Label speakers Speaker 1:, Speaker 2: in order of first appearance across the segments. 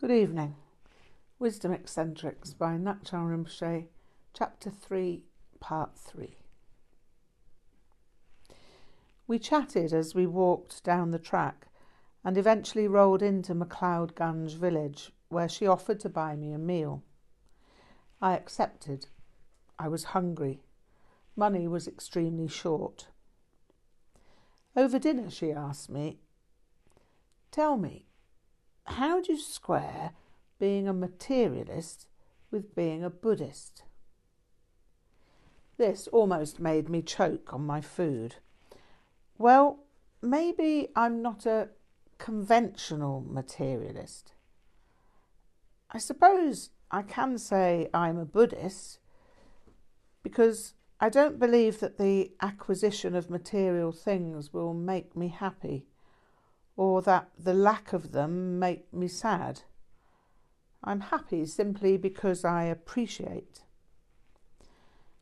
Speaker 1: Good evening. Wisdom Eccentrics by Ngak'chang Rinpoche, Chapter 3, Part 3. We chatted as we walked down the track and eventually rolled into MacLeod Ganj village, where she offered to buy me a meal. I accepted. I was hungry. Money was extremely short. Over dinner, she asked me, Tell me, how do you square being a materialist with being a Buddhist? This almost made me choke on my food. Well, maybe I'm not a conventional materialist. I suppose I can say I'm a Buddhist because I don't believe that the acquisition of material things will make me happy or that the lack of them make me sad. I'm happy simply because I appreciate.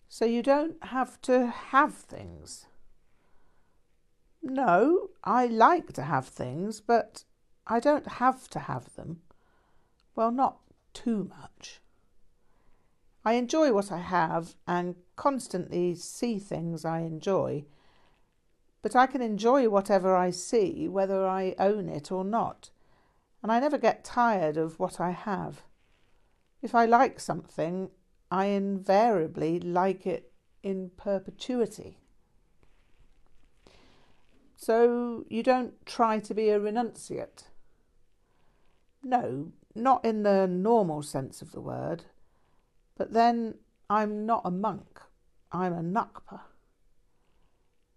Speaker 1: So you don't have to have things. No, I like to have things, but I don't have to have them. Well, not too much. I enjoy what I have and constantly see things I enjoy but I can enjoy whatever I see, whether I own it or not, and I never get tired of what I have. If I like something, I invariably like it in perpetuity. So you don't try to be a renunciate? No, not in the normal sense of the word. But then I'm not a monk, I'm a Ngakpa.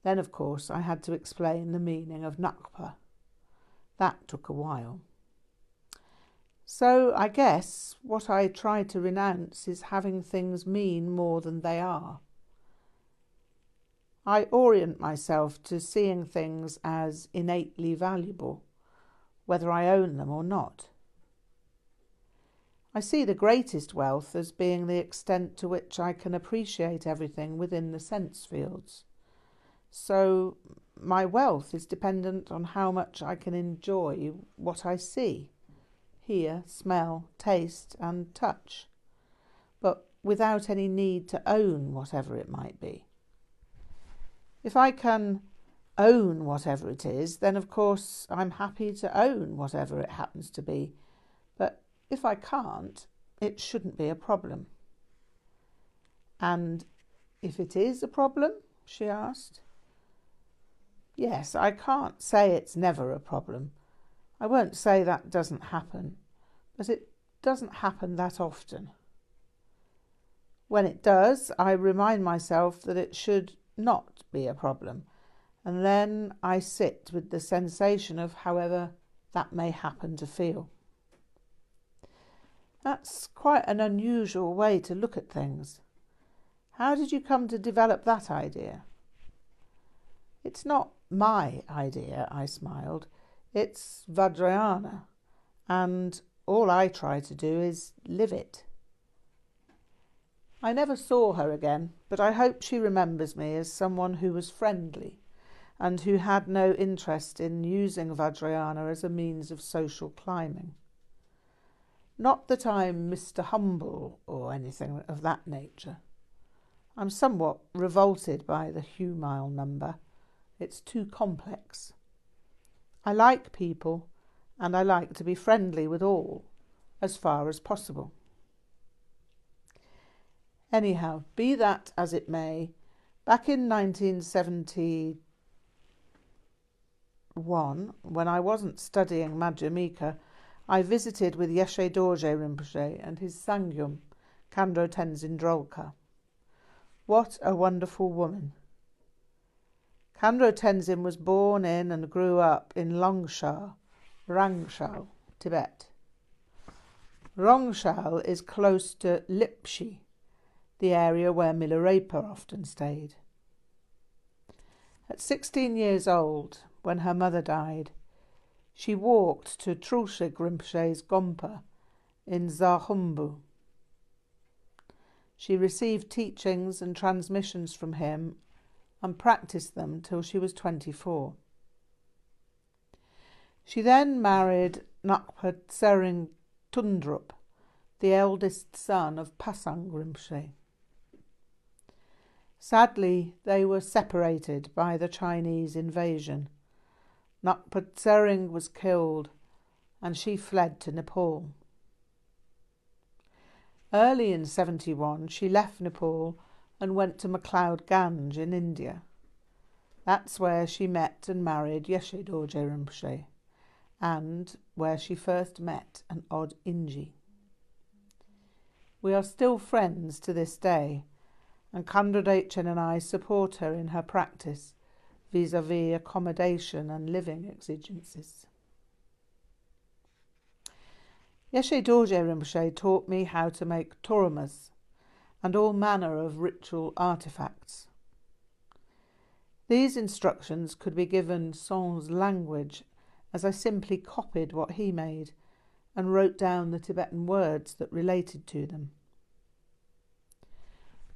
Speaker 1: Then, of course, I had to explain the meaning of Ngakpa. That took a while. So I guess what I try to renounce is having things mean more than they are. I orient myself to seeing things as innately valuable, whether I own them or not. I see the greatest wealth as being the extent to which I can appreciate everything within the sense fields. So my wealth is dependent on how much I can enjoy what I see, hear, smell, taste, and touch, but without any need to own whatever it might be. If I can own whatever it is, then of course I'm happy to own whatever it happens to be. But if I can't, it shouldn't be a problem. And if it is a problem? she asked. Yes, I can't say it's never a problem. I won't say that doesn't happen, but it doesn't happen that often. When it does, I remind myself that it should not be a problem, and then I sit with the sensation of however that may happen to feel. That's quite an unusual way to look at things. How did you come to develop that idea? It's not my idea, I smiled. It's Vajrayana, and all I try to do is live it. I never saw her again, but I hope she remembers me as someone who was friendly and who had no interest in using Vajrayana as a means of social climbing. Not that I'm Mr. Humble or anything of that nature. I'm somewhat revolted by the Humile number it's too complex. I like people and I like to be friendly with all as far as possible. Anyhow, be that as it may, back in 1971, when I wasn't studying Madhyamika, I visited with Yeshe Dorje Rinpoche and his Sangyum, Khandro Tenzin Drolkar. What a wonderful woman! Khandro Tenzin was born in and grew up in Longshar, Rangshal, Tibet. Rongshal is close to Lipshi, the area where Milarepa often stayed. At 16 years old, when her mother died, she walked to Trulshig Rinpoche's Gompa in Zahumbu. She received teachings and transmissions from him and practiced them till she was 24. She then married Ngakpa Tsering Tundrup, the eldest son of Pasang Rinpoche. Sadly, they were separated by the Chinese invasion. Ngakpa Tsering was killed and she fled to Nepal. Early in 71, she left Nepal and went to MacLeod Ganj in India. That's where she met and married Yeshe Dorje Rinpoche, and where she first met an odd Inji. We are still friends to this day, and Khandro Dzogchen and I support her in her practice vis a vis accommodation and living exigencies. Yeshe Dorje Rinpoche taught me how to make tormas and all manner of ritual artifacts. These instructions could be given sans language, as I simply copied what he made and wrote down the Tibetan words that related to them.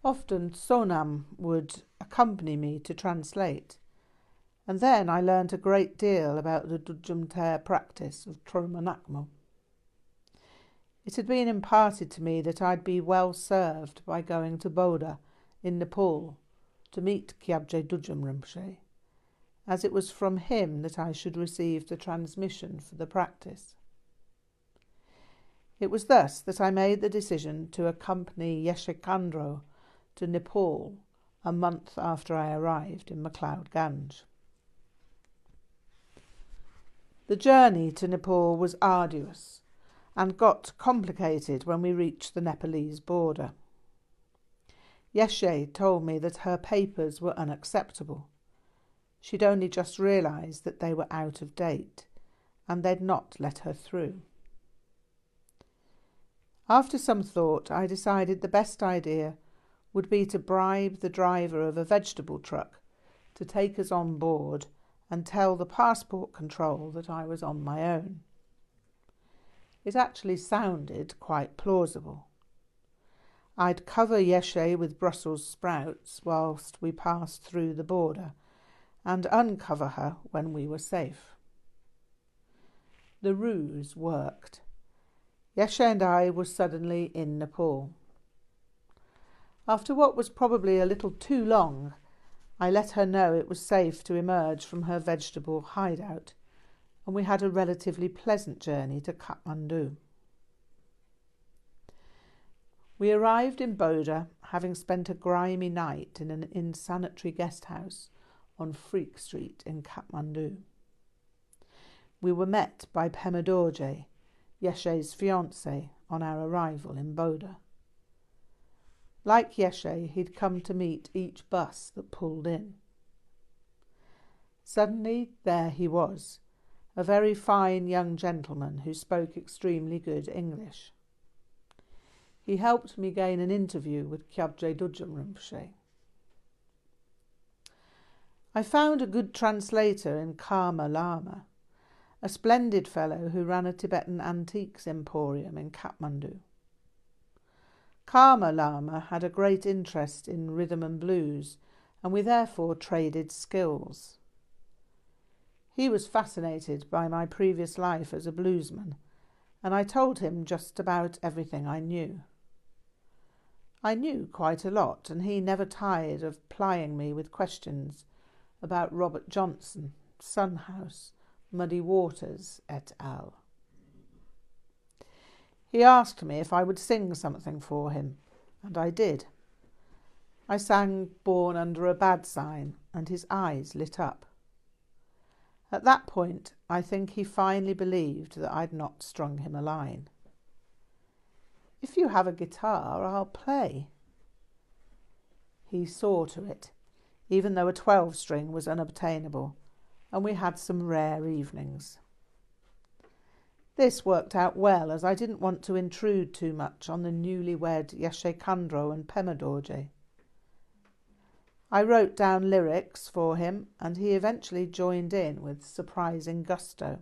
Speaker 1: Often Sonam would accompany me to translate, and then I learnt a great deal about the Dudjom practice of Troma Nakmo. It had been imparted to me that I'd be well served by going to Boda in Nepal to meet Kyabje Dudjom Rinpoche, as it was from him that I should receive the transmission for the practice. It was thus that I made the decision to accompany Yeshe Khandro to Nepal a month after I arrived in McLeod Ganj. The journey to Nepal was arduous and got complicated when we reached the Nepalese border. Yeshe told me that her papers were unacceptable. She'd only just realised that they were out of date, and they'd not let her through. After some thought, I decided the best idea would be to bribe the driver of a vegetable truck to take us on board and tell the passport control that I was on my own. It actually sounded quite plausible. I'd cover Yeshe with Brussels sprouts whilst we passed through the border and uncover her when we were safe. The ruse worked. Yeshe and I were suddenly in Nepal. After what was probably a little too long, I let her know it was safe to emerge from her vegetable hideout and we had a relatively pleasant journey to Kathmandu. We arrived in Boda, having spent a grimy night in an insanitary guest house on Freak Street in Kathmandu. We were met by Pema Dorje, Yeshe's fiance, on our arrival in Boda. Like Yeshe, he'd come to meet each bus that pulled in. Suddenly, there he was, a very fine young gentleman who spoke extremely good English. He helped me gain an interview with Kyabje Dudjom Rinpoche. I found a good translator in Karma Lama, a splendid fellow who ran a Tibetan antiques emporium in Kathmandu. Karma Lama had a great interest in rhythm and blues, and we therefore traded skills. He was fascinated by my previous life as a bluesman, and I told him just about everything I knew. I knew quite a lot, and he never tired of plying me with questions about Robert Johnson, Son House, Muddy Waters, et al. He asked me if I would sing something for him, and I did. I sang Born Under a Bad Sign, and his eyes lit up. At that point, I think he finally believed that I'd not strung him a line. If you have a guitar, I'll play. He saw to it, even though a 12 string was unobtainable, and we had some rare evenings. This worked out well as I didn't want to intrude too much on the newlywed Yeshe Khandro and Pema Dorje. I wrote down lyrics for him, and he eventually joined in with surprising gusto.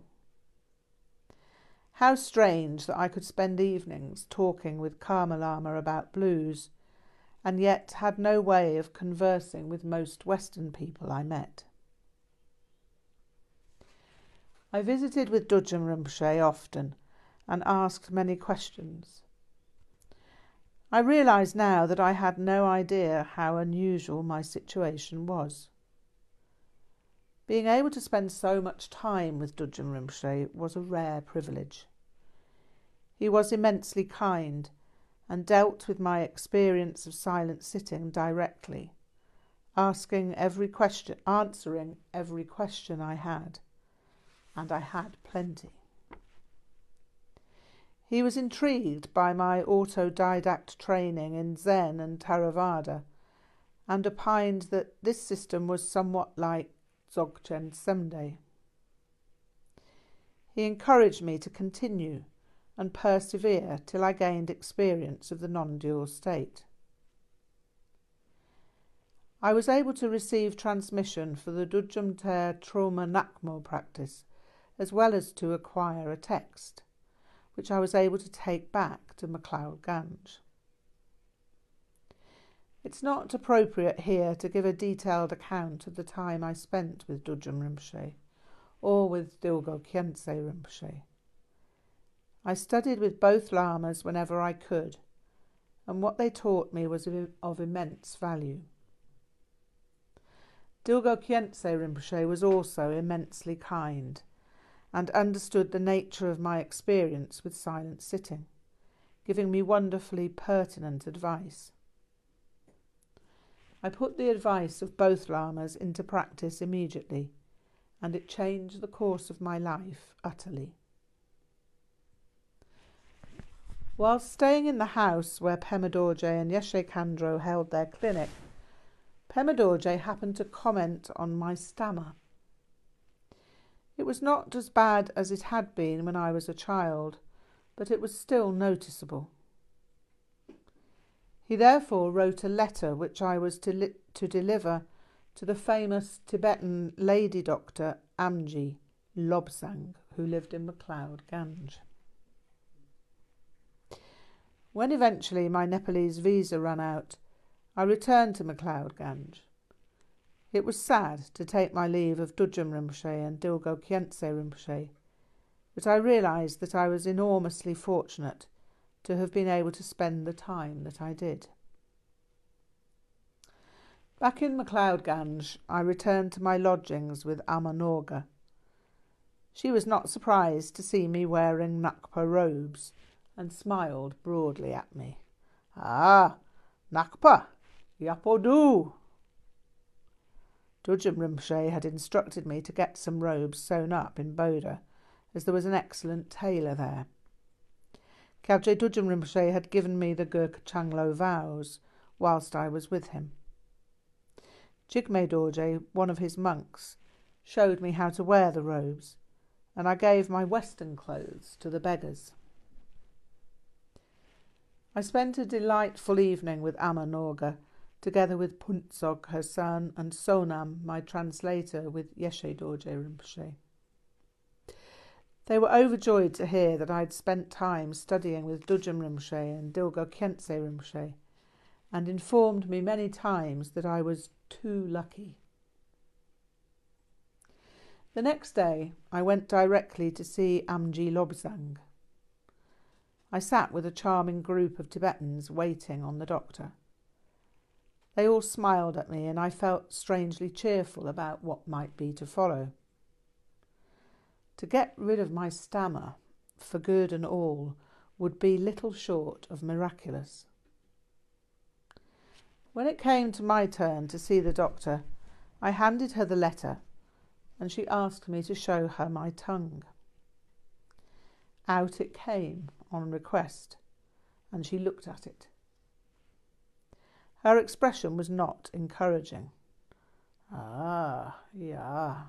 Speaker 1: How strange that I could spend evenings talking with Karma Lama about blues, and yet had no way of conversing with most Western people I met. I visited with Dudjom Rinpoche often, and asked many questions. I realise now that I had no idea how unusual my situation was. Being able to spend so much time with Dudjom Rinpoche was a rare privilege. He was immensely kind and dealt with my experience of silent sitting directly, asking every question, answering every question I had, and I had plenty. He was intrigued by my autodidact training in Zen and Theravada and opined that this system was somewhat like Dzogchen Semde. He encouraged me to continue and persevere till I gained experience of the non dual state. I was able to receive transmission for the Dudjom Ter Troma Nakmo practice, as well as to acquire a text, which I was able to take back to MacLeod Ganj. It's not appropriate here to give a detailed account of the time I spent with Dudjom Rinpoche or with Dilgo Khyentse Rinpoche. I studied with both lamas whenever I could, and what they taught me was of immense value. Dilgo Khyentse Rinpoche was also immensely kind and understood the nature of my experience with silent sitting, giving me wonderfully pertinent advice. I put the advice of both lamas into practice immediately, and it changed the course of my life utterly. While staying in the house where Pema Dorje and Yeshe Khandro held their clinic, Pema Dorje happened to comment on my stammer. It was not as bad as it had been when I was a child, but it was still noticeable. He therefore wrote a letter which I was to, li- to deliver to the famous Tibetan lady doctor Amji Lobsang, who lived in MacLeod Ganj. When eventually my Nepalese visa ran out, I returned to MacLeod Ganj. It was sad to take my leave of Dudjom Rinpoche and Dilgo Khyentse Rinpoche, but I realised that I was enormously fortunate to have been able to spend the time that I did. Back in MacLeod Ganj, I returned to my lodgings with Amma Norga. She was not surprised to see me wearing Ngakpa robes and smiled broadly at me. Ah, Ngakpa, Yapodu. Dudjom Rinpoche had instructed me to get some robes sewn up in Boda, as there was an excellent tailor there. Kyabje Dudjom Rinpoche had given me the Gö-kar Chang-lo vows whilst I was with him. Jigme Dorje, one of his monks, showed me how to wear the robes, and I gave my Western clothes to the beggars. I spent a delightful evening with Amma Norga, together with Puntsog, her son, and Sonam, my translator, with Yeshe Dorje Rinpoche. They were overjoyed to hear that I had spent time studying with Dudjom Rinpoche and Dilgo Khyentse Rinpoche, and informed me many times that I was too lucky. The next day, I went directly to see Amji Lobsang. I sat with a charming group of Tibetans waiting on the doctor. They all smiled at me, and I felt strangely cheerful about what might be to follow. To get rid of my stammer, for good and all, would be little short of miraculous. When it came to my turn to see the doctor, I handed her the letter, and she asked me to show her my tongue. Out it came on request, and she looked at it. Her expression was not encouraging. Ah, yeah,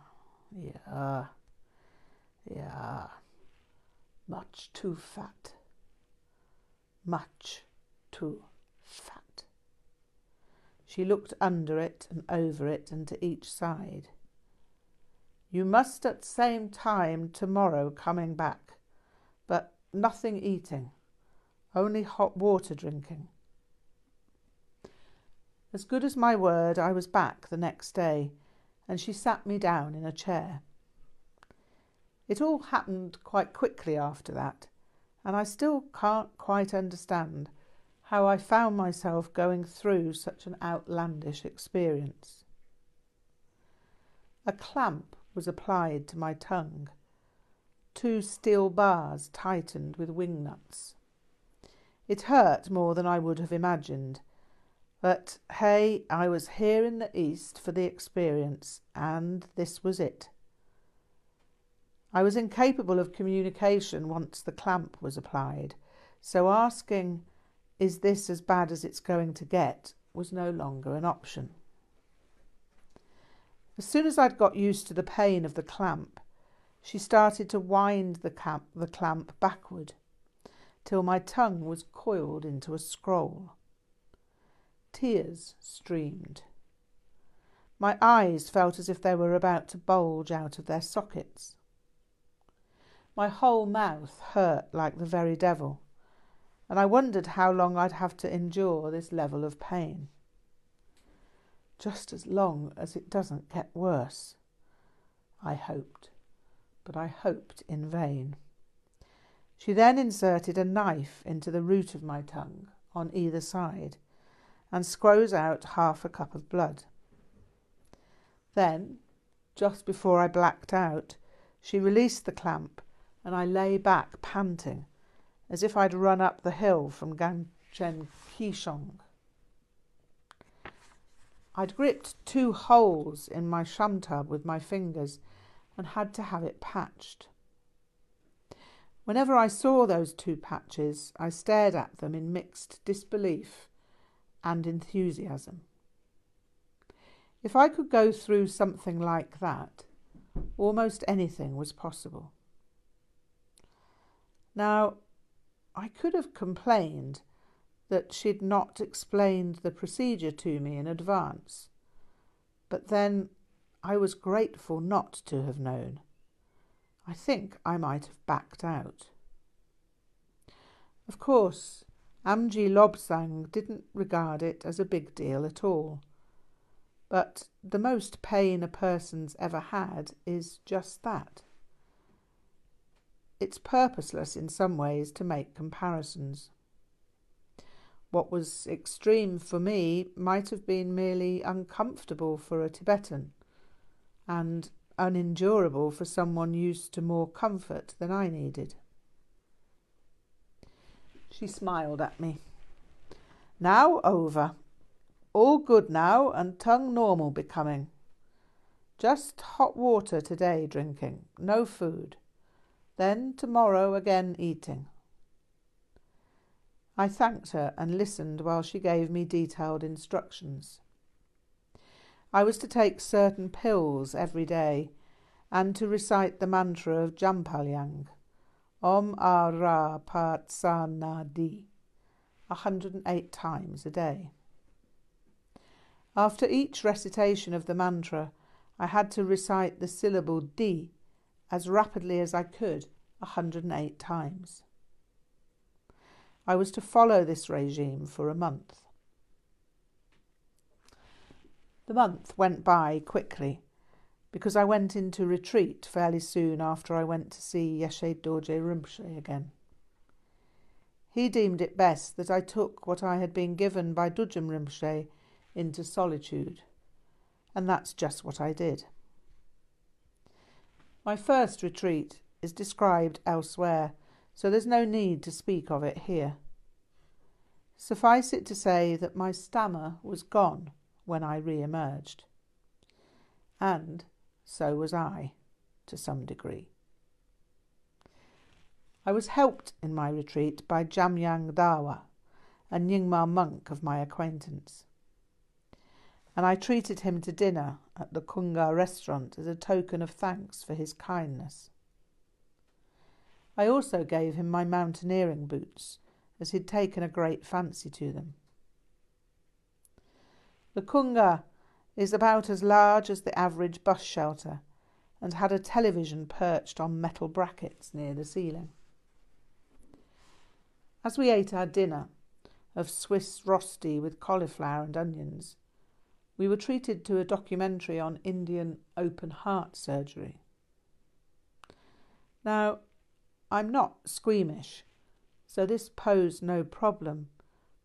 Speaker 1: yeah, yeah. Much too fat. Much too fat. She looked under it and over it and to each side. You must at same time tomorrow coming back, but nothing eating, only hot water drinking. As good as my word, I was back the next day, and she sat me down in a chair. It all happened quite quickly after that, and I still can't quite understand how I found myself going through such an outlandish experience. A clamp was applied to my tongue, two steel bars tightened with wing nuts. It hurt more than I would have imagined, but hey, I was here in the East for the experience, and this was it. I was incapable of communication once the clamp was applied, so asking, Is this as bad as it's going to get? was no longer an option. As soon as I'd got used to the pain of the clamp, she started to wind the, camp, the clamp backward till my tongue was coiled into a scroll. Tears streamed. My eyes felt as if they were about to bulge out of their sockets. My whole mouth hurt like the very devil, and I wondered how long I'd have to endure this level of pain. Just as long as it doesn't get worse, I hoped, but I hoped in vain. She then inserted a knife into the root of my tongue on either side and squoze out half a cup of blood. Then, just before I blacked out, she released the clamp and I lay back panting as if I'd run up the hill from Gangchen Kyishong. I'd gripped two holes in my shamthab with my fingers and had to have it patched. Whenever I saw those two patches, I stared at them in mixed disbelief and enthusiasm. If I could go through something like that, almost anything was possible. Now, I could have complained that she'd not explained the procedure to me in advance, but then I was grateful not to have known. I think I might have backed out. Of course, Amji Lobsang didn't regard it as a big deal at all. But the most pain a person's ever had is just that. It's purposeless in some ways to make comparisons. What was extreme for me might have been merely uncomfortable for a Tibetan, and unendurable for someone used to more comfort than I needed. She smiled at me. Now over. All good now, and tongue normal becoming. Just hot water today drinking, no food. Then tomorrow again eating. I thanked her and listened while she gave me detailed instructions. I was to take certain pills every day and to recite the mantra of Jampalyang, Om Ara Pat Sa Na Di, 108 times a day. After each recitation of the mantra, I had to recite the syllable Di as rapidly as I could 108 times. I was to follow this regime for a month. The month went by quickly because I went into retreat fairly soon after I went to see Yeshe Dorje Rinpoche again. He deemed it best that I took what I had been given by Dudjom Rinpoche into solitude, and that's just what I did. My first retreat is described elsewhere, so there's no need to speak of it here. Suffice it to say that my stammer was gone when I re emerged. And so was I, to some degree. I was helped in my retreat by Jamyang Dawa, a Nyingma monk of my acquaintance, and I treated him to dinner at the Kunga restaurant as a token of thanks for his kindness. I also gave him my mountaineering boots, as he'd taken a great fancy to them. The Kunga is about as large as the average bus shelter and had a television perched on metal brackets near the ceiling. As we ate our dinner of Swiss rosti with cauliflower and onions, we were treated to a documentary on Indian open heart surgery. Now, I'm not squeamish, so this posed no problem,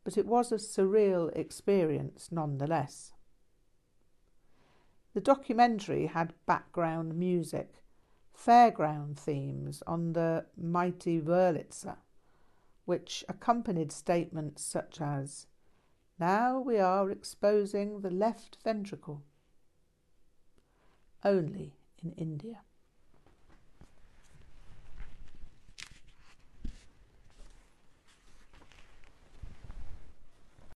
Speaker 1: but it was a surreal experience nonetheless. The documentary had background music, fairground themes on the mighty Wurlitzer, which accompanied statements such as, Now we are exposing the left ventricle. Only in India.